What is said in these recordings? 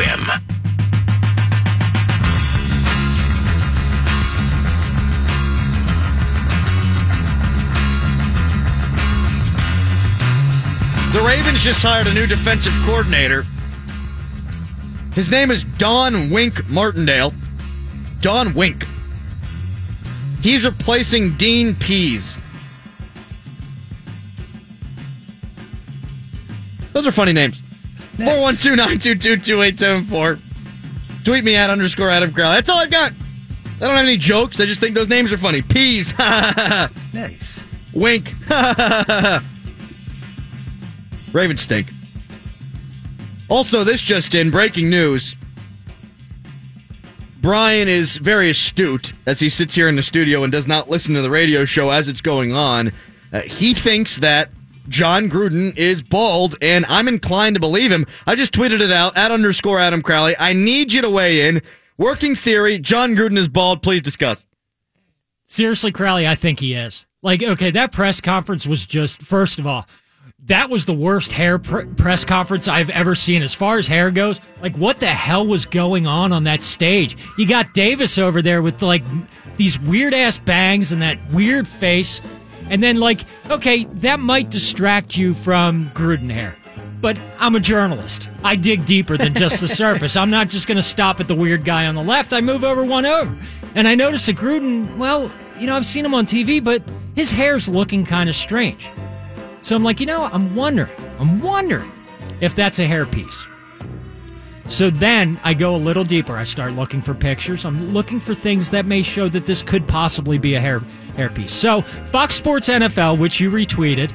FM. The Ravens just hired a new defensive coordinator. His name is Don Wink Martindale. Don Wink. He's replacing Dean Pees. Those are funny names. 412 922 2874. Tweet me at underscore Adam Crowley. That's all I've got. I don't have any jokes. I just think those names are funny. Peas. Nice. Wink. Ravens stink. Also, this just in breaking news. Brian is very astute as he sits here in the studio and does not listen to the radio show as it's going on. Uh, he thinks that Jon Gruden is bald, and I'm inclined to believe him. I just tweeted it out at underscore Adam Crowley. I need you to weigh in. Working theory: Jon Gruden is bald. Please discuss. Seriously, Crowley, I think he is. Like, okay, that press conference was just, first of all, that was the worst hair pr- press conference I've ever seen as far as hair goes. Like, what the hell was going on on that stage? You got Davis over there with like these weird ass bangs and that weird face. And then, like, okay, that might distract you from Gruden hair. But I'm a journalist. I dig deeper than just the surface. I'm not just going to stop at the weird guy on the left. I move over one over. And I notice that Gruden, well, you know, I've seen him on TV, but his hair's looking kind of strange. So I'm like, you know, I'm wondering, I'm wondering if that's a hairpiece. So then I go a little deeper. I start looking for pictures. I'm looking for things that may show that this could possibly be a hair hairpiece. So Fox Sports NFL, which you retweeted,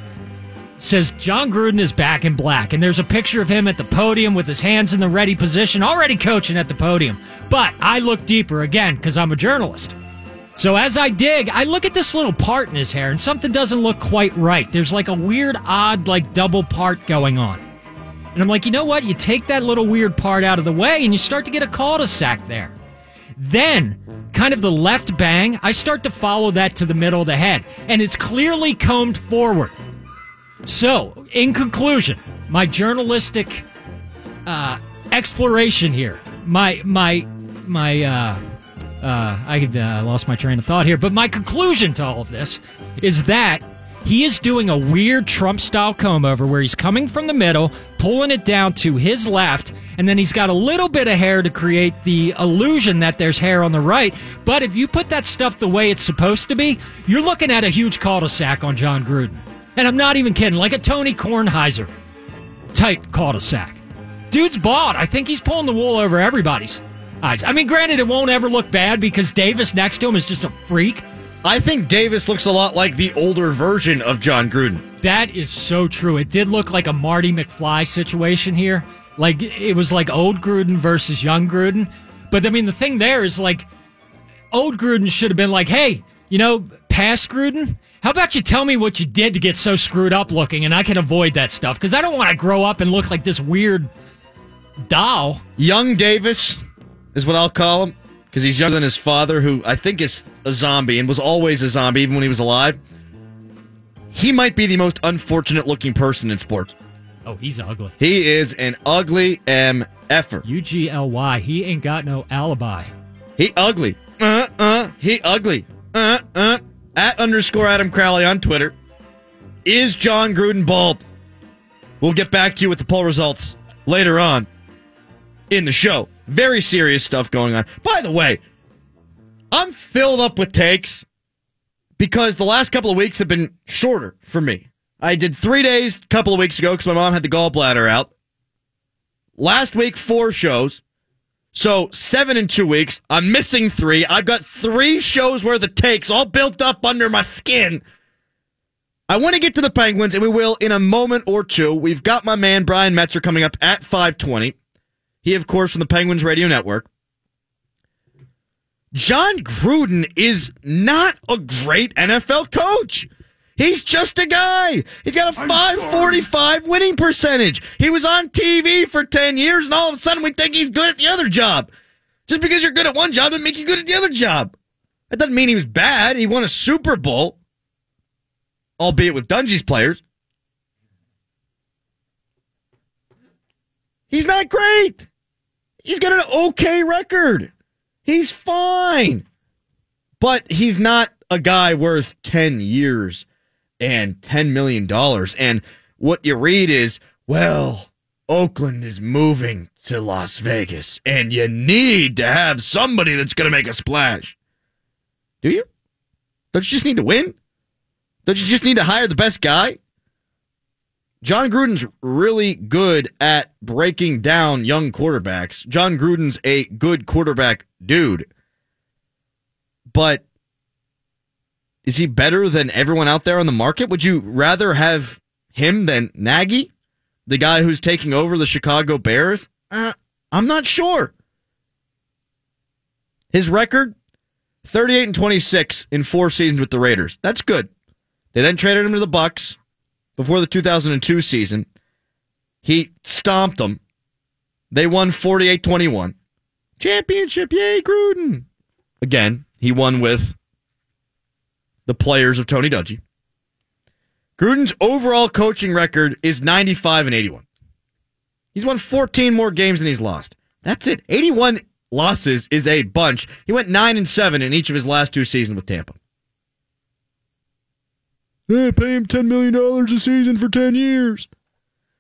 says Jon Gruden is back in black, and there's a picture of him at the podium with his hands in the ready position, already coaching at the podium. But I look deeper again because I'm a journalist. So as I dig, I look at this little part in his hair, and something doesn't look quite right. There's like a weird, odd, like double part going on. And I'm like, you know what? You take that little weird part out of the way, and you start to get a cul-de-sac there. Then, kind of the left bang, I start to follow that to the middle of the head, and it's clearly combed forward. So, in conclusion, my journalistic uh, exploration here, my my my uh, uh, I uh, lost my train of thought here, but my conclusion to all of this is that he is doing a weird Trump style comb over where he's coming from the middle, pulling it down to his left, and then he's got a little bit of hair to create the illusion that there's hair on the right. But if you put that stuff the way it's supposed to be, you're looking at a huge cul de sac on Jon Gruden. And I'm not even kidding, like a Tony Kornheiser type cul de sac. Dude's bald. I think he's pulling the wool over everybody's eyes. I mean, granted, it won't ever look bad because Davis next to him is just a freak. I think Davis looks a lot like the older version of Jon Gruden. That is so true. It did look like a Marty McFly situation here. Like it was like old Gruden versus young Gruden. But I mean, the thing there is like old Gruden should have been like, hey, you know, past Gruden, how about you tell me what you did to get so screwed up looking and I can avoid that stuff? Because I don't want to grow up and look like this weird doll. Young Davis is what I'll call him because he's younger than his father, who I think is a zombie and was always a zombie even when he was alive. He might be the most unfortunate looking person in sports. Oh, he's ugly. He is an ugly M effer. U G L Y. He ain't got no alibi. He ugly. Uh uh. He ugly. Uh uh. At underscore Adam Crowley on Twitter. Is Jon Gruden bald? We'll get back to you with the poll results later on in the show. Very serious stuff going on. By the way, I'm filled up with takes because the last couple of weeks have been shorter for me. I did three days a couple of weeks ago because my mom had the gallbladder out. Last week, four shows. So seven in two weeks. I'm missing three. I've got three shows worth of takes all built up under my skin. I want to get to the Penguins, and we will in a moment or two. We've got my man Brian Metzer coming up at 520. He, of course, from the Penguins Radio Network. Jon Gruden is not a great NFL coach. He's just a guy. He's got a 545 winning percentage. He was on TV for 10 years, and all of a sudden we think he's good at the other job. Just because you're good at one job doesn't make you good at the other job. That doesn't mean he was bad. He won a Super Bowl, albeit with Dungy's players. He's not great. He's got an okay record. He's fine. But he's not a guy worth 10 years and $10 million. And what you read is, well, Oakland is moving to Las Vegas, and you need to have somebody that's going to make a splash. Do you? Don't you just need to win? Don't you just need to hire the best guy? Jon Gruden's really good at breaking down young quarterbacks. Jon Gruden's a good quarterback dude. But is he better than everyone out there on the market? Would you rather have him than Nagy, the guy who's taking over the Chicago Bears? Uh, I'm not sure. His record 38 and 26 in four seasons with the Raiders. That's good. They then traded him to the Bucks before the 2002 season. He stomped them. They won 48-21. Championship, yay, Gruden. Again, he won with the players of Tony Dungy. Gruden's overall coaching record is 95 and 81. He's won 14 more games than he's lost. That's it. 81 losses is a bunch. He went 9 and 7 in each of his last two seasons with Tampa. Hey, pay him $10 million a season for 10 years.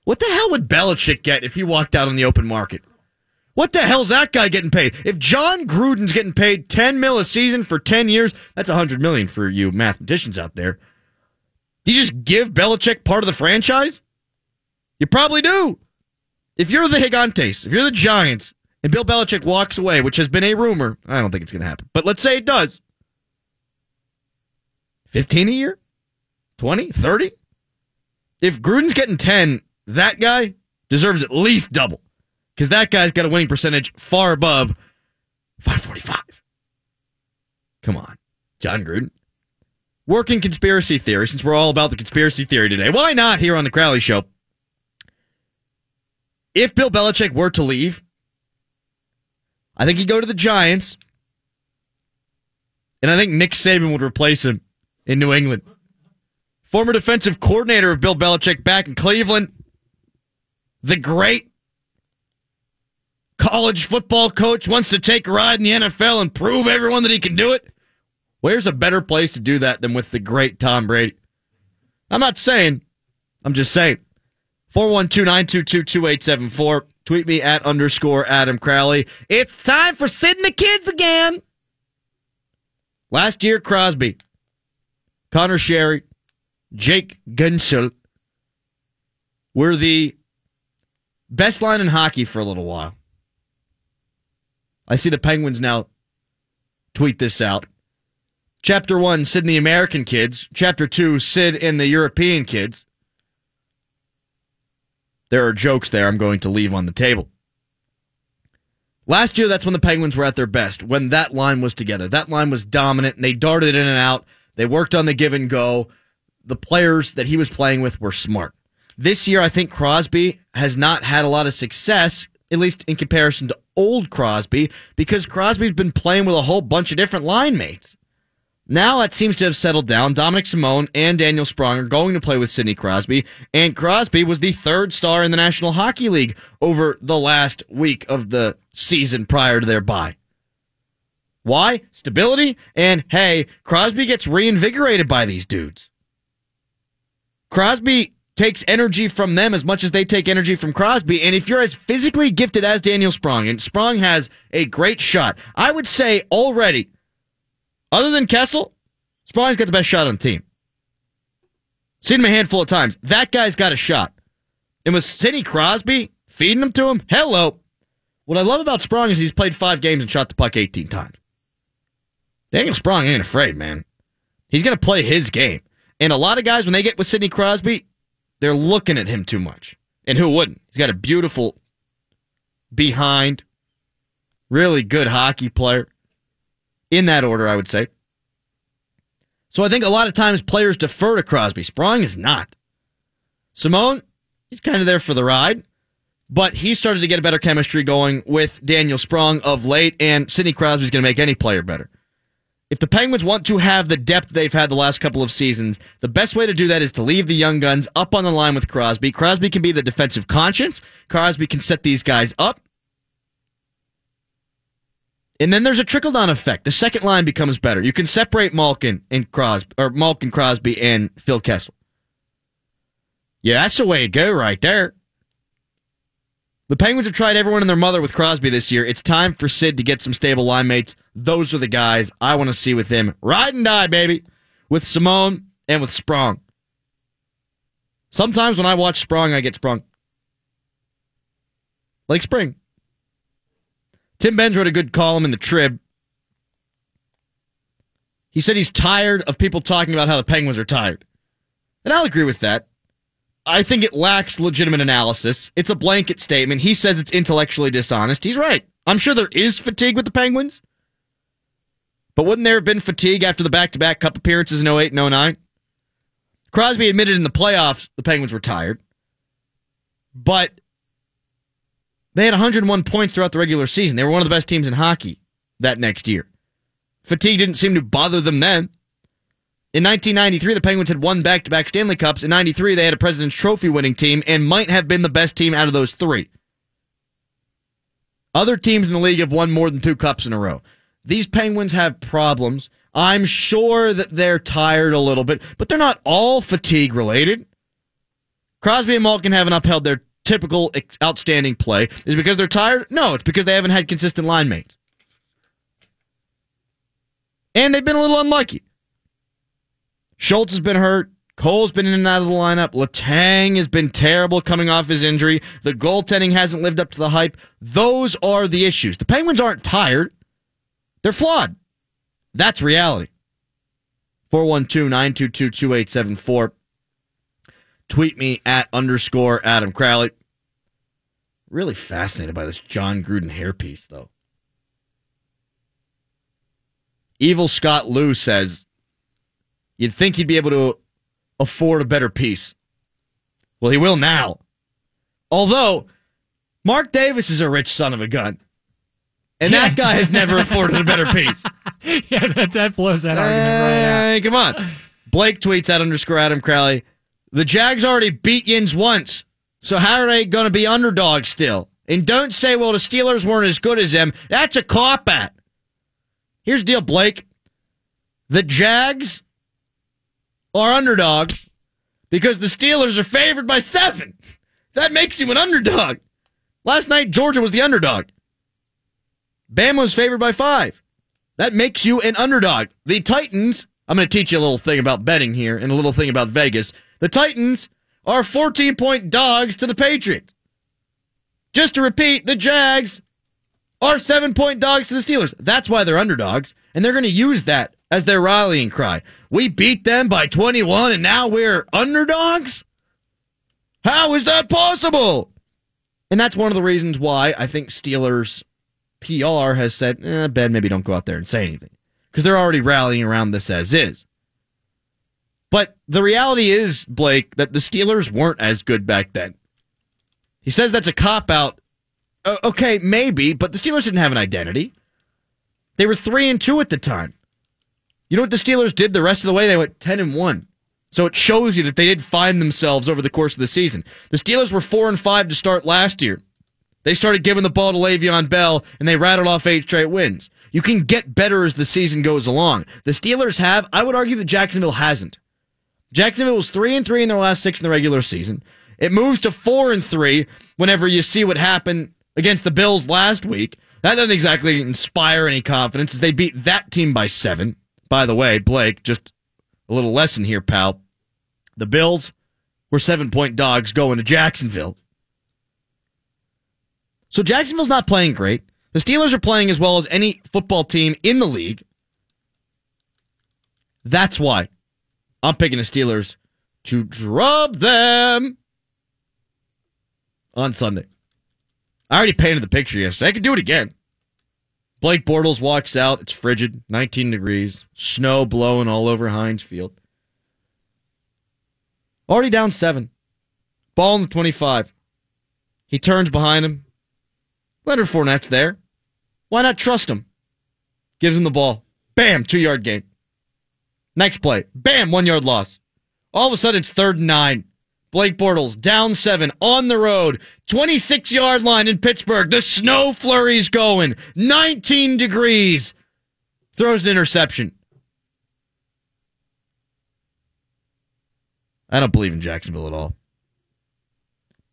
What the hell would Belichick get if he walked out on the open market? What the hell's that guy getting paid? If Jon Gruden's getting paid 10 mil a season for 10 years, that's 100 million for you mathematicians out there. Do you just give Belichick part of the franchise? You probably do. If you're the Gigantes, if you're the Giants, and Bill Belichick walks away, which has been a rumor, I don't think it's going to happen, but let's say it does. 15 a year? 20? 30? If Gruden's getting 10, that guy deserves at least double because that guy's got a winning percentage far above 545. Come on, Jon Gruden. Working conspiracy theory, since we're all about the conspiracy theory today. Why not here on the Crowley Show? If Bill Belichick were to leave, I think he'd go to the Giants, and I think Nick Saban would replace him in New England. Former defensive coordinator of Bill Belichick back in Cleveland, the great college football coach wants to take a ride in the NFL and prove everyone that he can do it. Where's a better place to do that than with the great Tom Brady? I'm not saying, I'm just saying. 412 922 2874. Tweet me at underscore Adam Crowley. It's time for sitting the kids again. Last year, Crosby, Connor Sheary, Jake Guentzel were the best line in hockey for a little while. I see the Penguins now tweet this out. Chapter one, Sid and the American kids. Chapter two, Sid and the European kids. There are jokes there I'm going to leave on the table. Last year, that's when the Penguins were at their best, when that line was together. That line was dominant, and they darted in and out. They worked on the give and go. The players that he was playing with were smart. This year, I think Crosby has not had a lot of success, at least in comparison to old Crosby because Crosby's been playing with a whole bunch of different line mates. Now it seems to have settled down. Dominik Simon and Daniel Sprong are going to play with Sidney Crosby, and Crosby was the third star in the National Hockey League over the last week of the season prior to their bye. Why? Stability, and hey, Crosby gets reinvigorated by these dudes. Crosby takes energy from them as much as they take energy from Crosby. And if you're as physically gifted as Daniel Sprong, and Sprong has a great shot, I would say already, other than Kessel, Sprong's got the best shot on the team. Seen him a handful of times. That guy's got a shot. And with Sidney Crosby feeding him to him, hello. What I love about Sprong is he's played five games and shot the puck 18 times. Daniel Sprong ain't afraid, man. He's going to play his game. And a lot of guys, when they get with Sidney Crosby, they're looking at him too much. And who wouldn't? He's got a beautiful behind, really good hockey player. In that order, I would say. So I think a lot of times players defer to Crosby. Sprong is not. Simon, he's kind of there for the ride, but he started to get a better chemistry going with Daniel Sprong of late, and Sidney Crosby's going to make any player better. If the Penguins want to have the depth they've had the last couple of seasons, the best way to do that is to leave the young guns up on the line with Crosby. Crosby can be the defensive conscience. Crosby can set these guys up. And then there's a trickle down effect. The second line becomes better. You can separate Malkin and Crosby, or Malkin, Crosby, and Phil Kessel. Yeah, that's the way to go right there. The Penguins have tried everyone and their mother with Crosby this year. It's time for Sid to get some stable line mates. Those are the guys I want to see with him. Ride and die, baby. With Simon and with Sprong. Sometimes when I watch Sprong, I get sprung. Like spring. Tim Benz wrote a good column in the Trib. He said he's tired of people talking about how the Penguins are tired. And I'll agree with that. I think it lacks legitimate analysis. It's a blanket statement. He says it's intellectually dishonest. He's right. I'm sure there is fatigue with the Penguins. But wouldn't there have been fatigue after the back to back cup appearances in 08 and 09? Crosby admitted in the playoffs the Penguins were tired. But they had 101 points throughout the regular season. They were one of the best teams in hockey that next year. Fatigue didn't seem to bother them then. In 1993, the Penguins had won back to back Stanley Cups. In 93, they had a President's Trophy winning team and might have been the best team out of those three. Other teams in the league have won more than two cups in a row. These Penguins have problems. I'm sure that they're tired a little bit, but they're not all fatigue related. Crosby and Malkin haven't upheld their typical outstanding play. Is because they're tired? No, it's because they haven't had consistent line mates. And they've been a little unlucky. Schultz has been hurt. Cole's been in and out of the lineup. Letang has been terrible coming off his injury. The goaltending hasn't lived up to the hype. Those are the issues. The Penguins aren't tired. They're flawed. That's reality. 412 922 2874. Tweet me at underscore Adam Crowley. Really fascinated by this Jon Gruden hairpiece, though. Evil Scott Lou says, You'd think he'd be able to afford a better piece. Well, he will now. Although, Mark Davis is a rich son of a gun. And yeah. that guy has never afforded a better piece. yeah, that, that blows that argument right out. Come on. Blake tweets at underscore Adam Crowley. The Jags already beat Yins once, so how are they going to be underdogs still? And don't say, well, the Steelers weren't as good as them. That's a cop out. Here's the deal, Blake. The Jags are underdogs because the Steelers are favored by seven. That makes you an underdog. Last night, Georgia was the underdog. Bama was favored by five. That makes you an underdog. The Titans, I'm going to teach you a little thing about betting here and a little thing about Vegas. The Titans are 14 point dogs to the Patriots. Just to repeat, the Jags are seven point dogs to the Steelers. That's why they're underdogs. And they're going to use that as their rallying cry. We beat them by 21 and now we're underdogs? How is that possible? And that's one of the reasons why I think Steelers PR has said, eh, Ben, maybe don't go out there and say anything. Because they're already rallying around this as is. But the reality is, Blake, that the Steelers weren't as good back then. He says that's a cop out. Uh, okay, maybe, but the Steelers didn't have an identity. They were three and two at the time. You know what the Steelers did the rest of the way? They went ten and one. So it shows you that they did find themselves over the course of the season. The Steelers were four and five to start last year. They started giving the ball to Le'Veon Bell, and they rattled off eight straight wins. You can get better as the season goes along. The Steelers have. I would argue that Jacksonville hasn't. Jacksonville was three and three in their last six in the regular season. It moves to four and three whenever you see what happened against the Bills last week. That doesn't exactly inspire any confidence as they beat that team by seven. By the way, Blake, just a little lesson here, pal. The Bills were seven point dogs going to Jacksonville. So Jacksonville's not playing great. The Steelers are playing as well as any football team in the league. That's why I'm picking the Steelers to drub them on Sunday. I already painted the picture yesterday. I could do it again. Blake Bortles walks out. It's frigid, 19 degrees, snow blowing all over Heinz Field. Already down seven. Ball in the 25. He turns behind him. Leonard Fournette's there. Why not trust him? Gives him the ball. Bam, two yard gain. Next play. Bam, one yard loss. All of a sudden, it's third and nine. Blake Bortles down seven on the road, 26 yard line in Pittsburgh. The snow flurry's going, 19 degrees. Throws an interception. I don't believe in Jacksonville at all.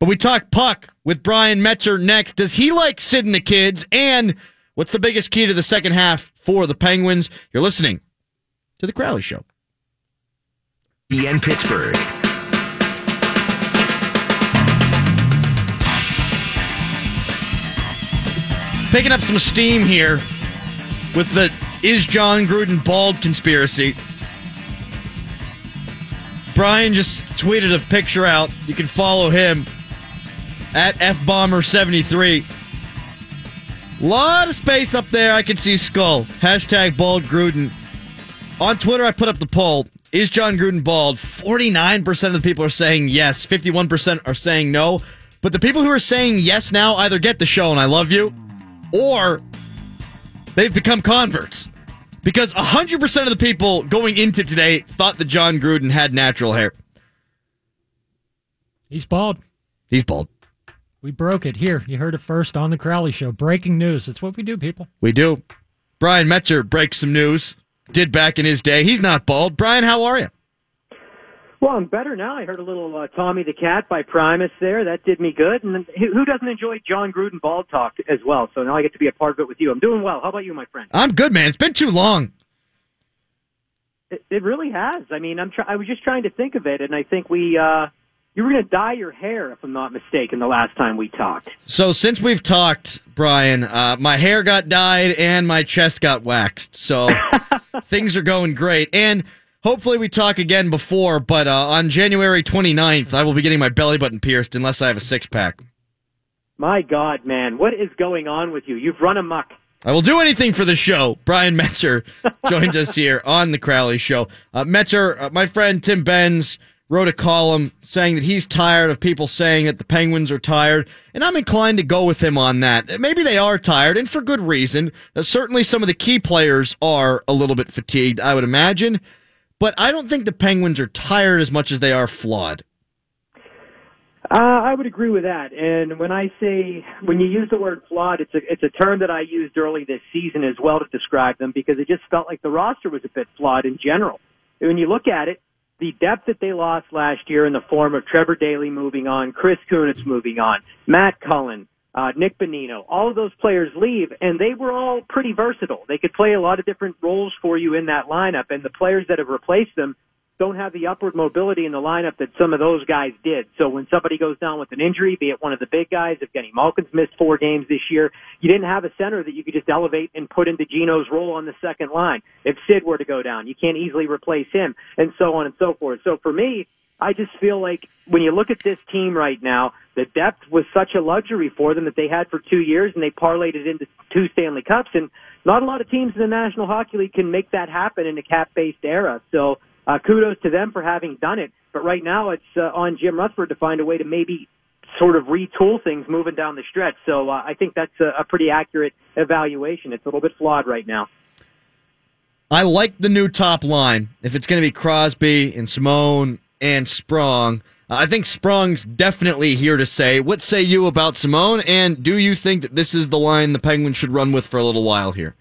But we talk puck with Brian Metzer next. Does he like sitting the kids? And what's the biggest key to the second half for the Penguins? You're listening to The Crowley Show. EN Pittsburgh. Picking up some steam here with the Is Jon Gruden bald conspiracy. Brian just tweeted a picture out. You can follow him at FBomber73. Lot of space up there. I can see skull. Hashtag bald Gruden. On Twitter, I put up the poll. Is Jon Gruden bald? 49% of the people are saying yes. 51% are saying no. But the people who are saying yes now either get the show and I love you, or they've become converts. Because 100% of the people going into today thought that Jon Gruden had natural hair. He's bald. He's bald. We broke it. Here, you heard it first on the Crowley Show. Breaking news. It's what we do, people. We do. Brian Metzer breaks some news. Did back in his day. He's not bald. Brian, how are you? Well, I'm better now. I heard a little uh, Tommy the Cat by Primus there. That did me good. And who doesn't enjoy Jon Gruden bald talk as well? So now I get to be a part of it with you. I'm doing well. How about you, my friend? I'm good, man. It's been too long. It, it really has. I mean, I'm. Try- I was just trying to think of it, and I think we. Uh, you were going to dye your hair, if I'm not mistaken, the last time we talked. So since we've talked, Brian, uh, my hair got dyed and my chest got waxed. So things are going great. And hopefully we talk again before, but uh, on January 29th, I will be getting my belly button pierced unless I have a six pack. My God, man, what is going on with you? You've run amok. I will do anything for the show. Brian Metzer joins us here on the Crowley Show. Uh, Metzer, uh, my friend Tim Benz wrote a column saying that he's tired of people saying that the Penguins are tired, and I'm inclined to go with him on that. Maybe they are tired, and for good reason. Uh, certainly, some of the key players are a little bit fatigued, I would imagine, but I don't think the Penguins are tired as much as they are flawed. Uh, I would agree with that. And when I say when you use the word flawed, it's a it's a term that I used early this season as well to describe them because it just felt like the roster was a bit flawed in general. When you look at it, the depth that they lost last year in the form of Trevor Daley moving on, Chris Kunitz moving on, Matt Cullen, uh, Nick Bonino, all of those players leave, and they were all pretty versatile. They could play a lot of different roles for you in that lineup, and the players that have replaced them don't have the upward mobility in the lineup that some of those guys did. So when somebody goes down with an injury, be it one of the big guys, if Kenny Malkin's missed four games this year, you didn't have a center that you could just elevate and put into Geno's role on the second line. If Sid were to go down, you can't easily replace him, and so on and so forth. So for me, I just feel like when you look at this team right now, the depth was such a luxury for them that they had for two years, and they parlayed it into two Stanley Cups. And not a lot of teams in the National Hockey League can make that happen in a cap-based era. So uh, kudos to them for having done it. But right now, it's uh, on Jim Rutherford to find a way to maybe sort of retool things moving down the stretch. So uh, I think that's a, a pretty accurate evaluation. It's a little bit flawed right now. I like the new top line. If it's going to be Crosby and Simon and Sprong, I think Sprong's definitely here to say. What say you about Simon? And do you think that this is the line the Penguins should run with for a little while here?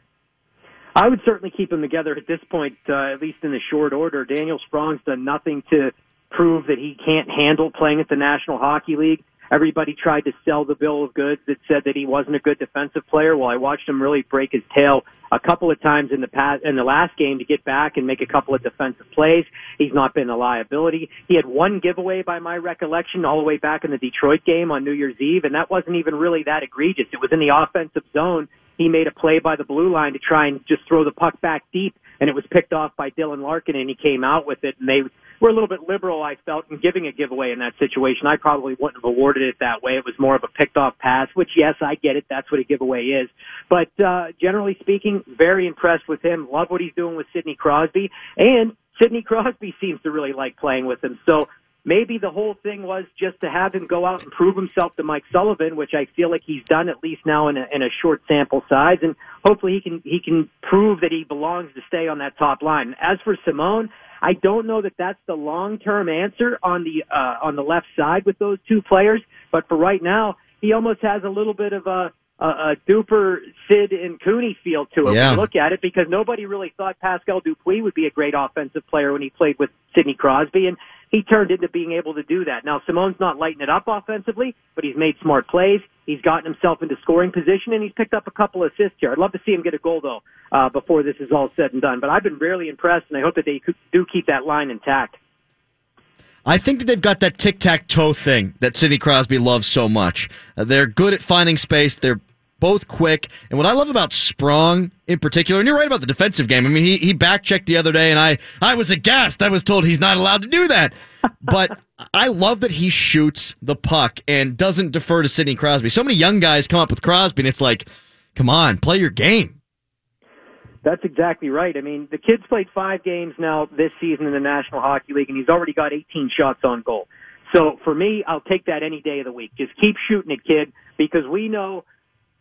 I would certainly keep them together at this point, uh, at least in the short order. Daniel Sprong's done nothing to prove that he can't handle playing at the National Hockey League. Everybody tried to sell the bill of goods that said that he wasn't a good defensive player. Well, I watched him really break his tail a couple of times in the past, in the last game to get back and make a couple of defensive plays. He's not been a liability. He had one giveaway by my recollection all the way back in the Detroit game on New Year's Eve, and that wasn't even really that egregious. It was in the offensive zone he made a play by the blue line to try and just throw the puck back deep, and it was picked off by Dylan Larkin, and he came out with it. And they were a little bit liberal, I felt, in giving a giveaway in that situation. I probably wouldn't have awarded it that way. It was more of a picked off pass, which, yes, I get it. That's what a giveaway is. But uh, generally speaking, very impressed with him. Love what he's doing with Sidney Crosby, and Sidney Crosby seems to really like playing with him. So maybe the whole thing was just to have him go out and prove himself to Mike Sullivan, which I feel like he's done at least now in a, in a short sample size, and hopefully he can he can prove that he belongs to stay on that top line. As for Simon, I don't know that that's the long term answer on the uh, on the left side with those two players, but for right now, he almost has a little bit of a a, a duper Sid and Cooney feel to it Yeah. look at it because nobody really thought Pascal Dupuis would be a great offensive player when he played with Sidney Crosby and he turned into being able to do that. Now Simon's not lighting it up offensively, but he's made smart plays. He's gotten himself into scoring position and he's picked up a couple assists here. I'd love to see him get a goal though uh, before this is all said and done. But I've been really impressed and I hope that they do keep that line intact. I think that they've got that tic tac toe thing that Sidney Crosby loves so much. Uh, they're good at finding space. They're both quick. And what I love about Sprong in particular, and you're right about the defensive game. I mean, he, he back checked the other day, and I, I was aghast. I was told he's not allowed to do that. But I love that he shoots the puck and doesn't defer to Sidney Crosby. So many young guys come up with Crosby, and it's like, come on, play your game. That's exactly right. I mean, the kid's played five games now this season in the National Hockey League, and he's already got 18 shots on goal. So for me, I'll take that any day of the week. Just keep shooting it, kid, because we know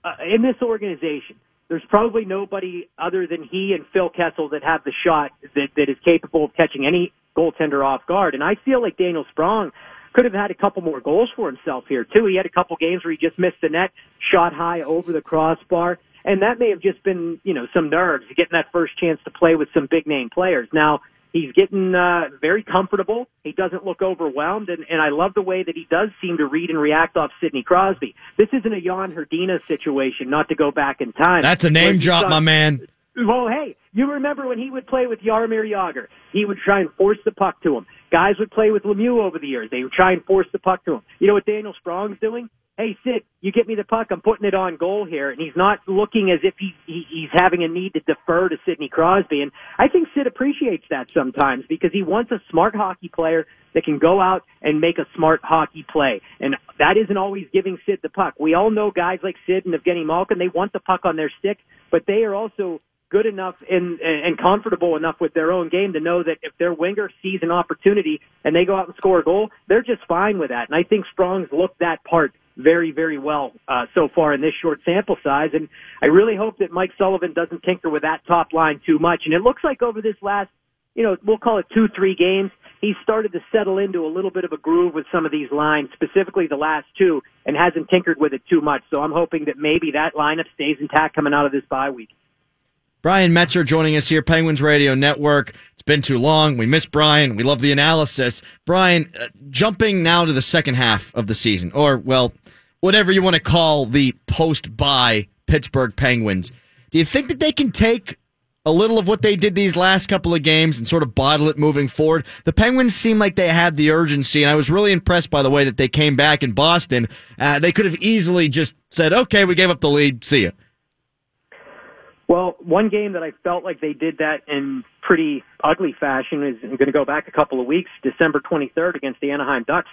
uh, in this organization, there's probably nobody other than he and Phil Kessel that have the shot that, that is capable of catching any goaltender off guard. And I feel like Daniel Sprong could have had a couple more goals for himself here too. He had a couple games where he just missed the net, shot high over the crossbar, and that may have just been, you know, some nerves getting that first chance to play with some big name players. Now, he's getting uh, very comfortable. He doesn't look overwhelmed, and, and I love the way that he does seem to read and react off Sidney Crosby. This isn't a Jan Hrdina situation, not to go back in time. That's a name drop, saw- my man. well, hey, you remember when he would play with Jaromir Jagr? He would try and force the puck to him. Guys would play with Lemieux over the years. They would try and force the puck to him. You know what Daniel Sprong's doing? Hey, Sid, you get me the puck. I'm putting it on goal here. And he's not looking as if he, he he's having a need to defer to Sidney Crosby. And I think Sid appreciates that sometimes because he wants a smart hockey player that can go out and make a smart hockey play. And that isn't always giving Sid the puck. We all know guys like Sid and Evgeny Malkin, they want the puck on their stick, but they are also good enough and, and comfortable enough with their own game to know that if their winger sees an opportunity and they go out and score a goal, they're just fine with that. And I think Sprong's looked that part very, very well uh, so far in this short sample size. And I really hope that Mike Sullivan doesn't tinker with that top line too much. And it looks like over this last, you know, we'll call it two, three games, he's started to settle into a little bit of a groove with some of these lines, specifically the last two, and hasn't tinkered with it too much. So I'm hoping that maybe that lineup stays intact coming out of this bye week. Brian Metzer joining us here, Penguins Radio Network. It's been too long. We miss Brian. We love the analysis. Brian, uh, jumping now to the second half of the season, or, well, whatever you want to call the post by Pittsburgh Penguins. Do you think that they can take a little of what they did these last couple of games and sort of bottle it moving forward? The Penguins seem like they had the urgency, and I was really impressed by the way that they came back in Boston. Uh, they could have easily just said, okay, we gave up the lead. See ya. Well, one game that I felt like they did that in pretty ugly fashion is I'm going to go back a couple of weeks, December 23rd against the Anaheim Ducks.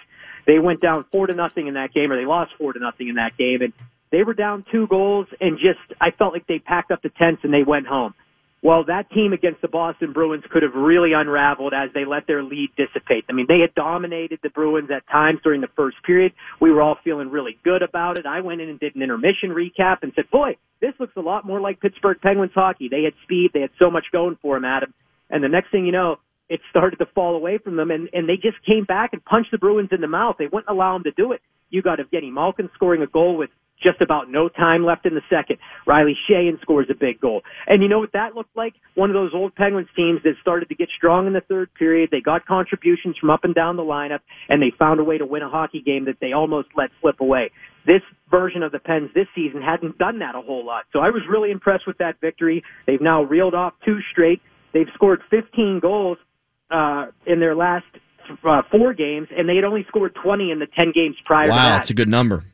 They went down four to nothing in that game, or they lost four to nothing in that game, and they were down two goals, and just I felt like they packed up the tents and they went home. Well, that team against the Boston Bruins could have really unraveled as they let their lead dissipate. I mean, they had dominated the Bruins at times during the first period. We were all feeling really good about it. I went in and did an intermission recap and said, boy, this looks a lot more like Pittsburgh Penguins hockey. They had speed. They had so much going for them, Adam. And the next thing you know, it started to fall away from them, and, and they just came back and punched the Bruins in the mouth. They wouldn't allow them to do it. You got Evgeny Malkin scoring a goal with just about no time left in the second. Riley Sheahan scores a big goal. And you know what that looked like? One of those old Penguins teams that started to get strong in the third period. They got contributions from up and down the lineup, and they found a way to win a hockey game that they almost let slip away. This version of the Pens this season hadn't done that a whole lot. So I was really impressed with that victory. They've now reeled off two straight. They've scored 15 goals uh, in their last uh, four games, and they had only scored 20 in the 10 games prior to Wow, that's a good number.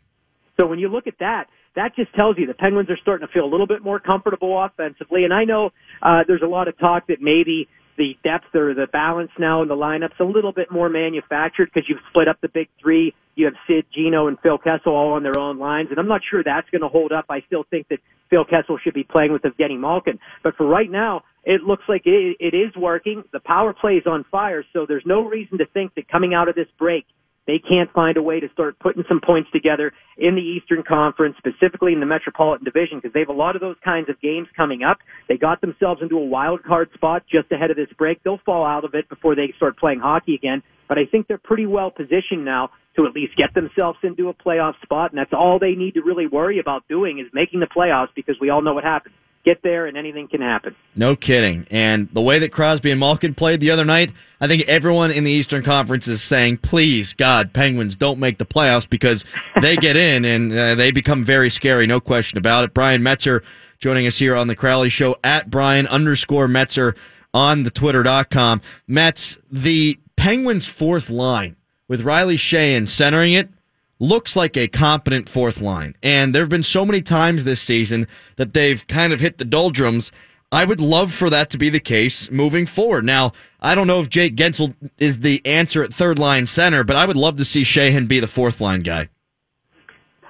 So when you look at that, that just tells you the Penguins are starting to feel a little bit more comfortable offensively. And I know uh, there's a lot of talk that maybe the depth or the balance now in the lineup's a little bit more manufactured because you've split up the big three. You have Sid, Geno, and Phil Kessel all on their own lines, and I'm not sure that's going to hold up. I still think that Phil Kessel should be playing with Evgeny Malkin, but for right now, it looks like it, it is working. The power play is on fire, so there's no reason to think that coming out of this break they can't find a way to start putting some points together in the Eastern Conference, specifically in the Metropolitan Division, because they have a lot of those kinds of games coming up. They got themselves into a wild card spot just ahead of this break. They'll fall out of it before they start playing hockey again. But I think they're pretty well positioned now to at least get themselves into a playoff spot, and that's all they need to really worry about doing is making the playoffs because we all know what happens get there and anything can happen. No kidding. And the way that Crosby and Malkin played the other night, I think everyone in the Eastern Conference is saying, please, God, Penguins don't make the playoffs because they get in and uh, they become very scary. No question about it. Brian Metzer joining us here on the Crowley Show at Brian underscore Metzer on the twitter.com. Mets, the Penguins fourth line with Riley Sheahan centering it looks like a competent fourth line. And there have been so many times this season that they've kind of hit the doldrums. I would love for that to be the case moving forward. Now, I don't know if Jake Guentzel is the answer at third line center, but I would love to see Sheahan be the fourth line guy.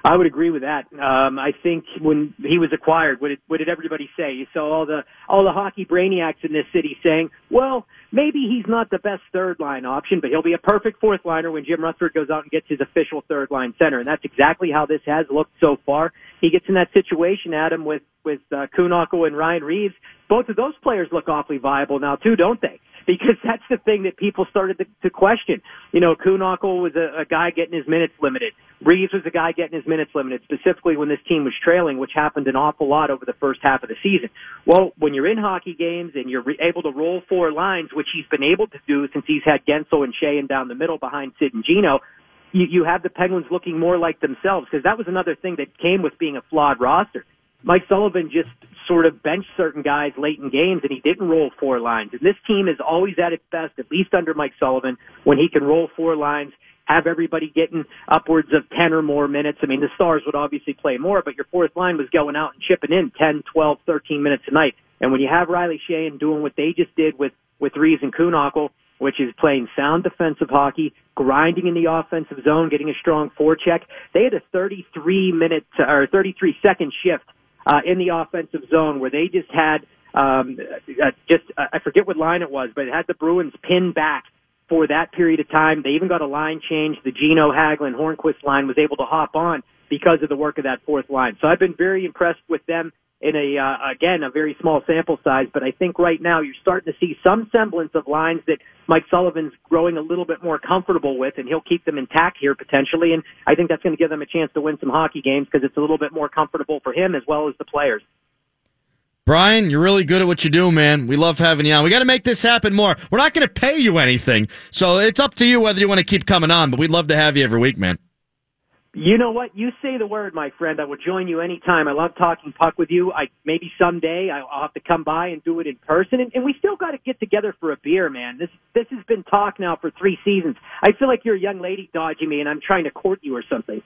I would agree with that. Um, I think when he was acquired, what did, what did everybody say? You saw all the all the hockey brainiacs in this city saying, "Well, maybe he's not the best third line option, but he'll be a perfect fourth liner when Jim Rutherford goes out and gets his official third line center." And that's exactly how this has looked so far. He gets in that situation, Adam, with with uh, Kühnhackl and Ryan Reaves. Both of those players look awfully viable now too, don't they? Because that's the thing that people started to, to question. You know, Kühnhackl was a, a guy getting his minutes limited. Reaves was a guy getting his minutes limited, specifically when this team was trailing, which happened an awful lot over the first half of the season. Well, when you're in hockey games and you're re- able to roll four lines, which he's been able to do since he's had Guentzel and Sheahan down the middle behind Sid and Geno, you, you have the Penguins looking more like themselves because that was another thing that came with being a flawed roster. Mike Sullivan just sort of benched certain guys late in games and he didn't roll four lines. And this team is always at its best, at least under Mike Sullivan, when he can roll four lines, have everybody getting upwards of 10 or more minutes. I mean, the Stars would obviously play more, but your fourth line was going out and chipping in 10, 12, 13 minutes a night. And when you have Riley Sheahan doing what they just did with, with Reaves and Kühnhackl, which is playing sound defensive hockey, grinding in the offensive zone, getting a strong forecheck. They had a 33 minute or 33 second shift uh, in the offensive zone where they just had um, uh, just uh, I forget what line it was, but it had the Bruins pinned back for that period of time. They even got a line change. The Geno Hagelin Hornqvist line was able to hop on because of the work of that fourth line. So I've been very impressed with them in a uh, again a very small sample size, but I think right now you're starting to see some semblance of lines that Mike Sullivan's growing a little bit more comfortable with, and he'll keep them intact here potentially. And I think that's going to give them a chance to win some hockey games because it's a little bit more comfortable for him as well as the players. Brian, you're really good at what you do, man. We love having you on. We got to make this happen more. We're not going to pay you anything, so it's up to you whether you want to keep coming on. But we'd love to have you every week, man. You know what? You say the word, my friend. I will join you anytime. I love talking puck with you. I maybe someday I'll have to come by and do it in person. And, and we still got to get together for a beer, man. This this has been talk now for three seasons. I feel like you're a young lady dodging me, and I'm trying to court you or something.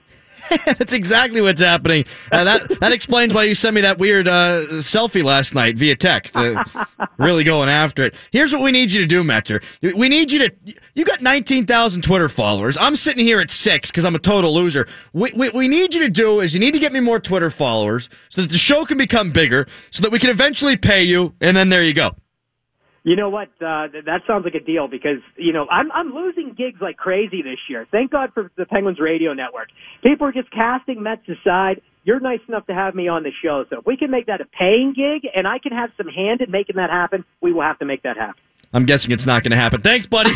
That's exactly what's happening. Uh, that that explains why you sent me that weird uh, selfie last night via text. Uh, really going after it. Here's what we need you to do, Metzer. We need you to. You got 19,000 Twitter followers. I'm sitting here at six because I'm a total loser. What we, we need you to do is you need to get me more Twitter followers so that the show can become bigger, so that we can eventually pay you, and then there you go. You know what? Uh, that sounds like a deal because you know I'm I'm losing gigs like crazy this year. Thank God for the Penguins radio network. People are just casting Mets aside. You're nice enough to have me on the show, so if we can make that a paying gig and I can have some hand in making that happen, we will have to make that happen. I'm guessing it's not going to happen. Thanks, buddy.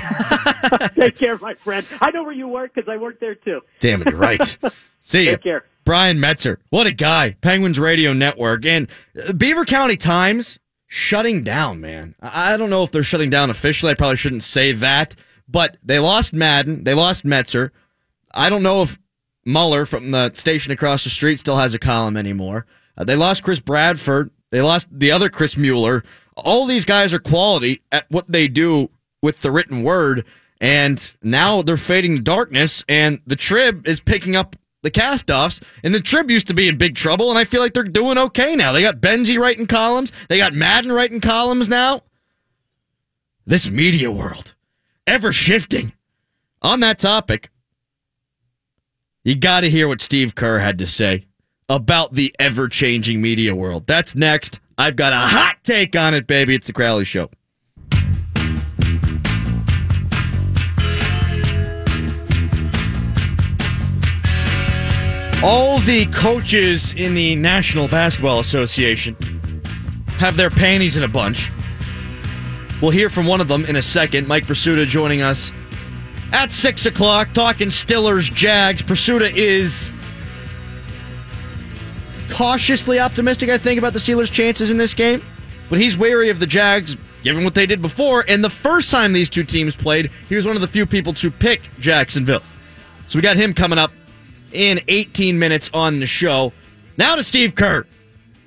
Take care, my friend. I know where you work because I work there too. Damn it, you're right. See you. Take care. Brian Metzer. What a guy. Penguins Radio Network. And uh, Beaver County Times shutting down, man. I don't know if they're shutting down officially. I probably shouldn't say that, but they lost Madden. They lost Metzer. I don't know if Muller from the station across the street still has a column anymore. Uh, they lost Chris Bradford. They lost the other Chris Mueller. All these guys are quality at what they do with the written word. And now they're fading to darkness, and the Trib is picking up the castoffs, and the Trib used to be in big trouble, and I feel like they're doing okay now. They got Benji writing columns, they got Madden writing columns now. This media world, ever shifting. On that topic, you got to hear what Steve Kerr had to say about the ever changing media world. That's next. I've got a hot take on it, baby. It's the Crowley Show. All the coaches in the National Basketball Association have their panties in a bunch. We'll hear from one of them in a second. Mike Prisuta joining us at 6 o'clock, talking Stillers Jags. Prisuta is cautiously optimistic, I think, about the Steelers' chances in this game, but he's wary of the Jags given what they did before. And the first time these two teams played, he was one of the few people to pick Jacksonville. So we got him coming up in 18 minutes on the show. Now to Steve Kerr,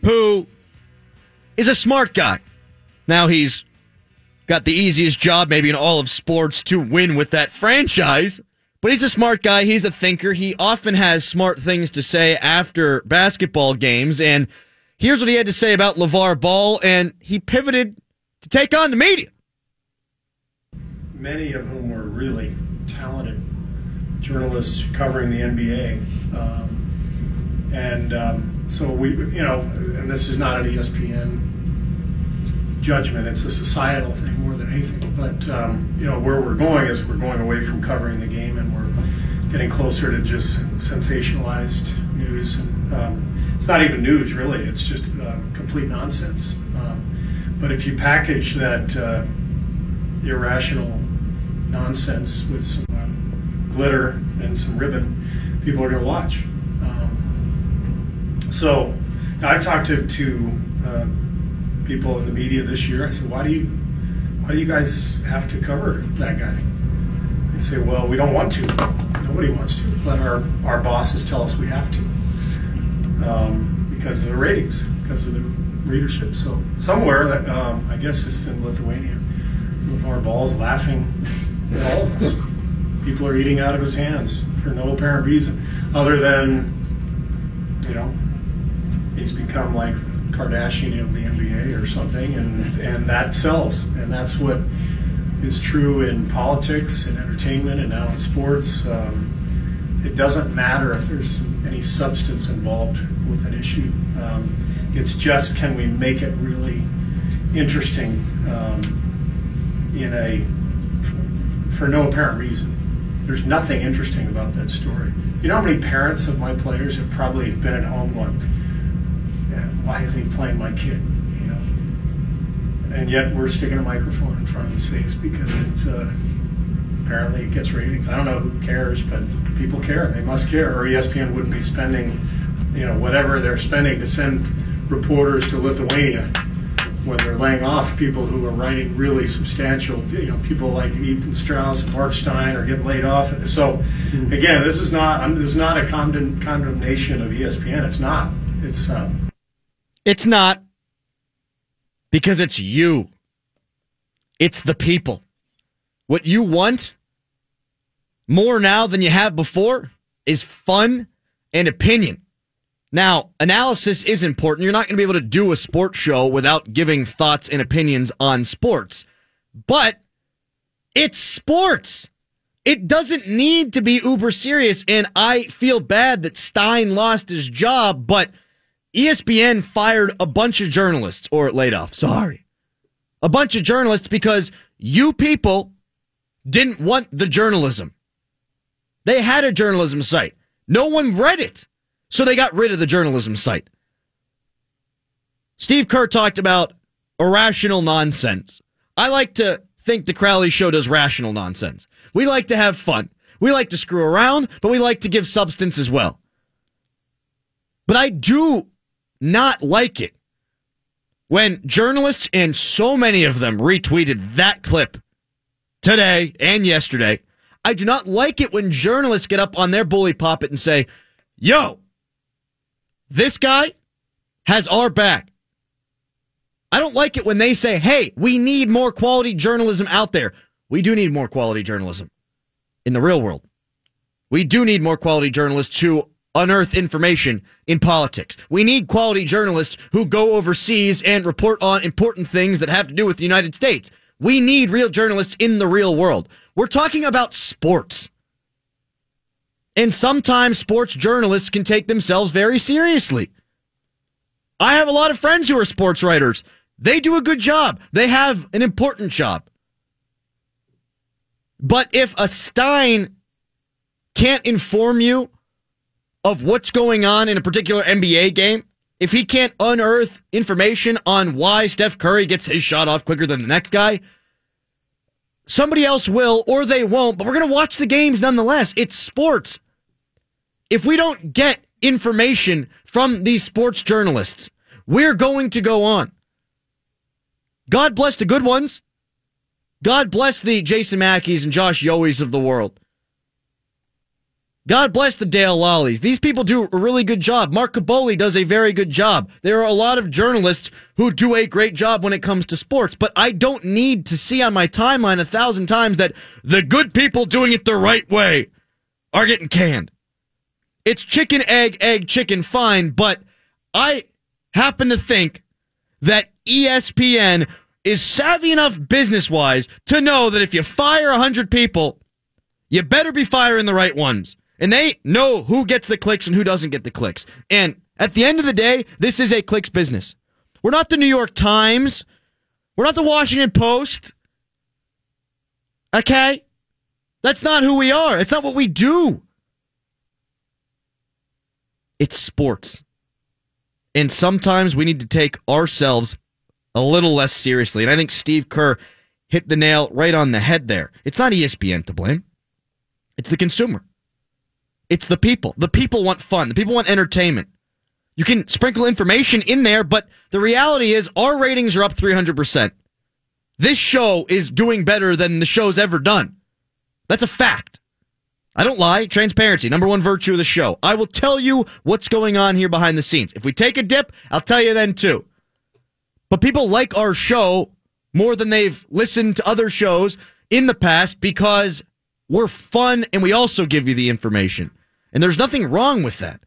who is a smart guy. Now he's got the easiest job maybe in all of sports to win with that franchise. But he's a smart guy. He's a thinker. He often has smart things to say after basketball games. And here's what he had to say about LaVar Ball. And he pivoted to take on the media. Many of whom were really talented journalists covering the NBA. Um, and um, so we, you know, and this is not an ESPN judgment, it's a societal thing more than anything. But, um, you know, where we're going is we're going away from covering the game and we're getting closer to just sensationalized news. And um, it's not even news, really, it's just uh, complete nonsense. Um, but if you package that uh, irrational nonsense with some uh, glitter and some ribbon, people are going to watch. Um, so I've talked to, to uh, people in the media this year. I said, why do you why do you guys have to cover that guy? They say, well, we don't want to. Nobody wants to, but our, our bosses tell us we have to um, because of the ratings, because of the readership. So somewhere, um, I guess it's in Lithuania, LaVar Ball's laughing at all of us. People are eating out of his hands for no apparent reason, other than, you know, he's become like Kardashian of the NBA or something, and and that sells, and that's what is true in politics and entertainment and now in sports. Um, it doesn't matter if there's any substance involved with an issue. Um, it's just can we make it really interesting um, in a for no apparent reason. There's nothing interesting about that story. You know how many parents of my players have probably been at home going, why isn't he playing my kid? You know, and yet we're sticking a microphone in front of his face because it's uh, apparently it gets ratings. I don't know who cares, but people care. They must care, or ESPN wouldn't be spending, you know, whatever they're spending to send reporters to Lithuania when they're laying off people who are writing really substantial, you know, people like Ethan Strauss and Mark Stein are getting laid off. So, again, this is not this is not a condemn, condemnation of ESPN. It's not. It's um, it's not because it's you. It's the people. What you want more now than you have before is fun and opinion. Now, analysis is important. You're not going to be able to do a sports show without giving thoughts and opinions on sports. But it's sports. It doesn't need to be uber serious. And I feel bad that Stein lost his job, but ESPN fired a bunch of journalists or laid off. Sorry. A bunch of journalists because you people didn't want the journalism. They had a journalism site. No one read it. So they got rid of the journalism site. Steve Kerr talked about irrational nonsense. I like to think the Crowley show does rational nonsense. We like to have fun. We like to screw around, but we like to give substance as well. But I do not like it when journalists, and so many of them retweeted that clip today and yesterday. I do not like it when journalists get up on their bully poppet and say, yo, this guy has our back. I don't like it when they say, hey, we need more quality journalism out there. We do need more quality journalism in the real world. We do need more quality journalists who unearth information in politics. We need quality journalists who go overseas and report on important things that have to do with the United States. We need real journalists in the real world. We're talking about sports. And sometimes sports journalists can take themselves very seriously. I have a lot of friends who are sports writers. They do a good job. They have an important job. But if a Stein can't inform you of what's going on in a particular NBA game, if he can't unearth information on why Steph Curry gets his shot off quicker than the next guy, somebody else will or they won't, but we're going to watch the games nonetheless. It's sports. If we don't get information from these sports journalists, we're going to go on. God bless the good ones. God bless the Jason Mackeys and Josh Yohe's of the world. God bless the Dale Lolleys. These people do a really good job. Mark Kaboly does a very good job. There are a lot of journalists who do a great job when it comes to sports, but I don't need to see on my timeline a thousand times that the good people doing it the right way are getting canned. It's chicken, egg, egg, chicken, fine, but I happen to think that ESPN is savvy enough business wise to know that if you fire 100 people, you better be firing the right ones. And they know who gets the clicks and who doesn't get the clicks. And at the end of the day, this is a clicks business. We're not the New York Times. We're not the Washington Post. Okay? That's not who we are. It's not what we do. It's sports. And sometimes we need to take ourselves a little less seriously. And I think Steve Kerr hit the nail right on the head there. It's not ESPN to blame, it's the consumer. It's the people. The people want fun. The people want entertainment. You can sprinkle information in there, but the reality is our ratings are up 300%. This show is doing better than the show's ever done. That's a fact. I don't lie. Transparency, number one virtue of the show. I will tell you what's going on here behind the scenes. If we take a dip, I'll tell you then too. But people like our show more than they've listened to other shows in the past because we're fun and we also give you the information. And there's nothing wrong with that.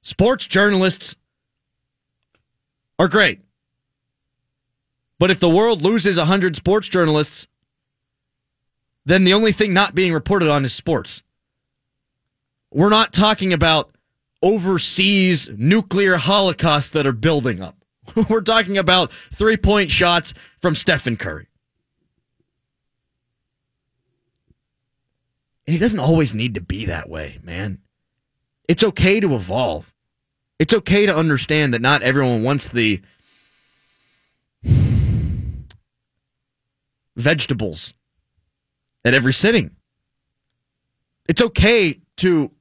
Sports journalists are great. But if the world loses 100 sports journalists, then the only thing not being reported on is sports. We're not talking about overseas nuclear holocausts that are building up. We're talking about three point shots from Stephen Curry. It doesn't always need to be that way, man. It's okay to evolve. It's okay to understand that not everyone wants the vegetables at every sitting. It's okay to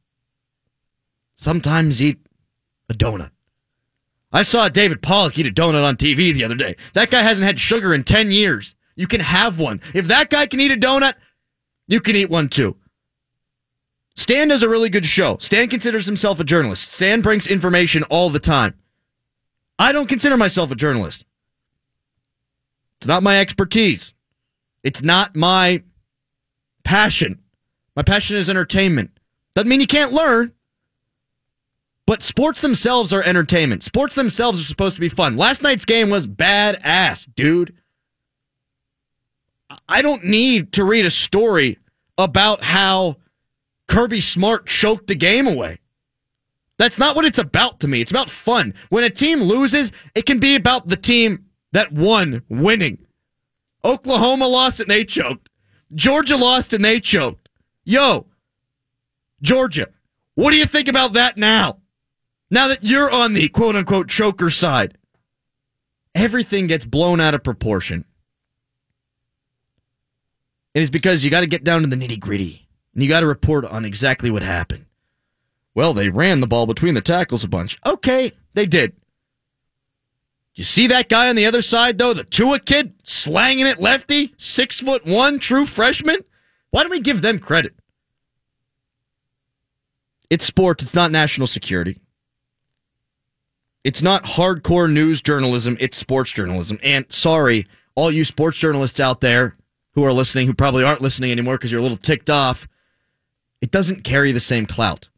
sometimes eat a donut. I saw David Pollack eat a donut on TV the other day. That guy hasn't had sugar in 10 years. You can have one. If that guy can eat a donut, you can eat one too. Stan does a really good show. Stan considers himself a journalist. Stan brings information all the time. I don't consider myself a journalist. It's not my expertise. It's not my passion. My passion is entertainment. Doesn't mean you can't learn. But sports themselves are entertainment. Sports themselves are supposed to be fun. Last night's game was badass, dude. I don't need to read a story about how Kirby Smart choked the game away. That's not what it's about to me. It's about fun. When a team loses, it can be about the team that won winning. Oklahoma lost and they choked. Georgia lost and they choked. Yo, Georgia, what do you think about that now? Now that you're on the quote unquote choker side, everything gets blown out of proportion. It is because you got to get down to the nitty gritty and you got to report on exactly what happened. Well, they ran the ball between the tackles a bunch. Okay, they did. You see that guy on the other side, though? The Tua kid slanging it lefty, six foot one, true freshman? Why don't we give them credit? It's sports, it's not national security. It's not hardcore news journalism, it's sports journalism. And sorry, all you sports journalists out there who are listening, who probably aren't listening anymore because you're a little ticked off, it doesn't carry the same clout.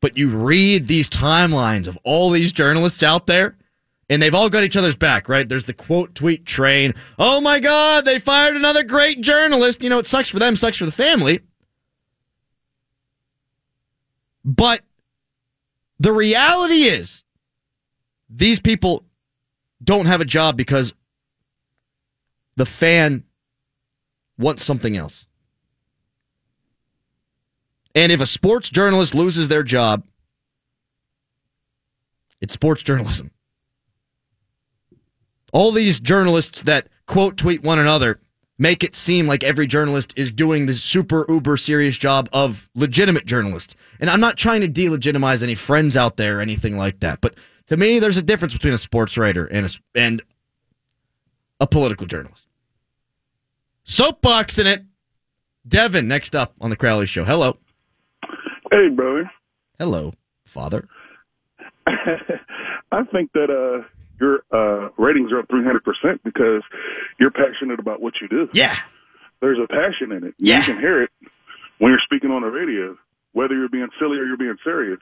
But you read these timelines of all these journalists out there, and they've all got each other's back, right? There's the quote tweet train. Oh my God, they fired another great journalist. You know, it sucks for them, sucks for the family. But the reality is, these people don't have a job because the fan wants something else. And if a sports journalist loses their job, it's sports journalism. All these journalists that quote tweet one another make it seem like every journalist is doing the super uber serious job of legitimate journalists. And I'm not trying to delegitimize any friends out there or anything like that. But to me, there's a difference between a sports writer and a, and a political journalist. Soapbox in it. Devin, next up on the Crowley Show. Hello. Hey, brother. Hello, father. I think that uh, your uh, ratings are up 300% because you're passionate about what you do. Yeah. There's a passion in it. Yeah. You can hear it when you're speaking on the radio, whether you're being silly or you're being serious.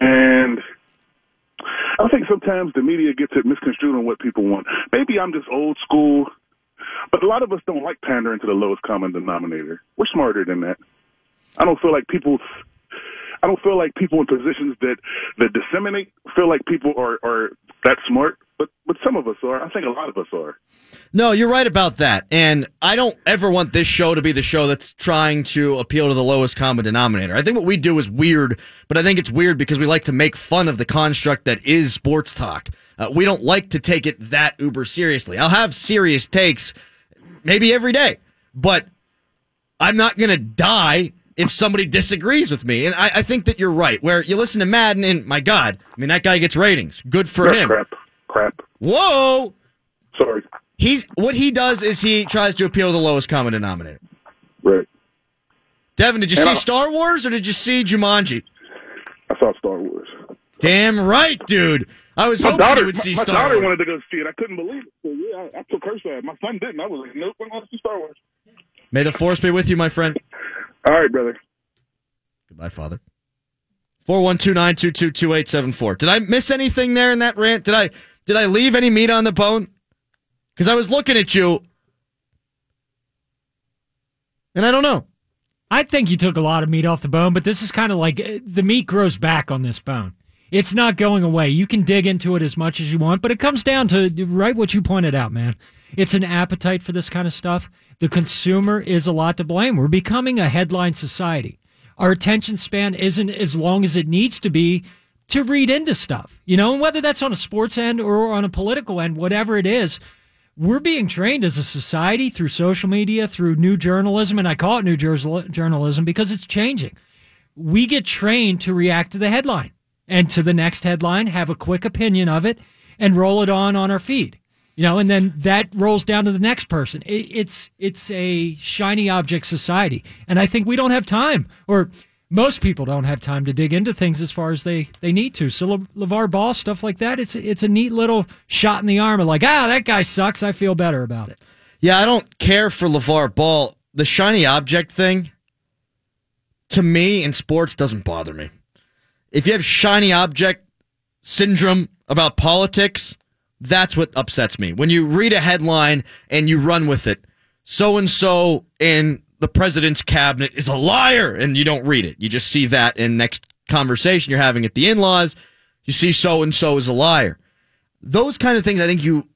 And I think sometimes the media gets it misconstrued on what people want. Maybe I'm just old school, but a lot of us don't like pandering to the lowest common denominator. We're smarter than that. I don't feel like people I don't feel like people in positions that that disseminate feel like people are are that smart, but but some of us are. I think a lot of us are. No, you're right about that. And I don't ever want this show to be the show that's trying to appeal to the lowest common denominator. I think what we do is weird, but I think it's weird because we like to make fun of the construct that is sports talk. Uh, we don't like to take it that uber seriously. I'll have serious takes maybe every day, but I'm not going to die if somebody disagrees with me. And I, I, think that you're right. Where you listen to Madden, and my God, I mean, that guy gets ratings. Good for him. Crap. Crap. Whoa! Sorry. He's what he does is he tries to appeal to the lowest common denominator. Right. Devin, did you And see I- Star Wars or did you see Jumanji? I saw Star Wars. Damn right, dude. I was My hoping daughter, you would see my Star daughter wanted to go see it. I couldn't believe it. So yeah, I, I took her side. My son didn't. I was like, nope, I'm going to see Star Wars. May the force be with you, my friend. All right, brother. Goodbye, father. Four one two nine two two two eight seven four. Did I miss anything there in that rant? Did I did I leave any meat on the bone? Because I was looking at you, and I don't know. I think you took a lot of meat off the bone, but this is kind of like uh, the meat grows back on this bone. It's not going away. You can dig into it as much as you want, but it comes down to right what you pointed out, man. It's an appetite for this kind of stuff. The consumer is a lot to blame. We're becoming a headline society. Our attention span isn't as long as it needs to be to read into stuff, you know, and whether that's on a sports end or on a political end, whatever it is, we're being trained as a society through social media, through new journalism, and I call it new journalism because it's changing. We get trained to react to the headline and to the next headline, have a quick opinion of it, and roll it on on our feed. You know, and then that rolls down to the next person. It, it's it's a shiny object society, and I think we don't have time, or most people don't have time to dig into things as far as they, they need to. So Le- LaVar Ball stuff like that, it's it's a neat little shot in the arm of like, ah, that guy sucks. I feel better about it. Yeah, I don't care for LaVar Ball. The shiny object thing, to me in sports, doesn't bother me. If you have shiny object syndrome about politics, that's what upsets me. When you read a headline and you run with it, so and so in the president's cabinet is a liar, and you don't read it. You just see that in next conversation you're having at the in laws. You see so and so is a liar. Those kind of things, I think you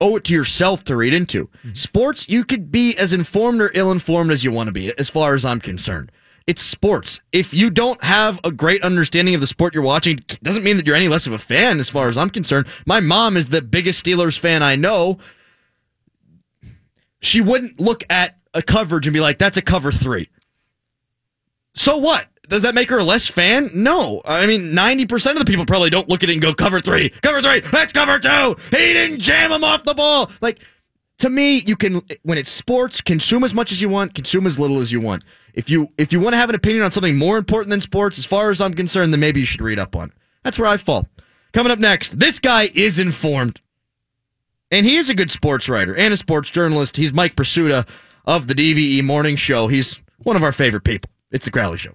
owe it to yourself to read into. Mm-hmm. Sports, you could be as informed or ill informed as you want to be, as far as I'm concerned. It's sports. If you don't have a great understanding of the sport you're watching, doesn't mean that you're any less of a fan, as far as I'm concerned. My mom is the biggest Steelers fan I know. She wouldn't look at a coverage and be like, that's a cover three. So what? Does that make her a less fan? No. I mean, 90% of the people probably don't look at it and go, cover three, cover three, that's cover two. He didn't jam him off the ball. Like, to me, you can, when it's sports, consume as much as you want, consume as little as you want. If you, if you want to have an opinion on something more important than sports, as far as I'm concerned, then maybe you should read up on it. That's where I fall. Coming up next, this guy is informed. And he is a good sports writer and a sports journalist. He's Mike Prisuta of the DVE Morning Show. He's one of our favorite people. It's the Crowley Show.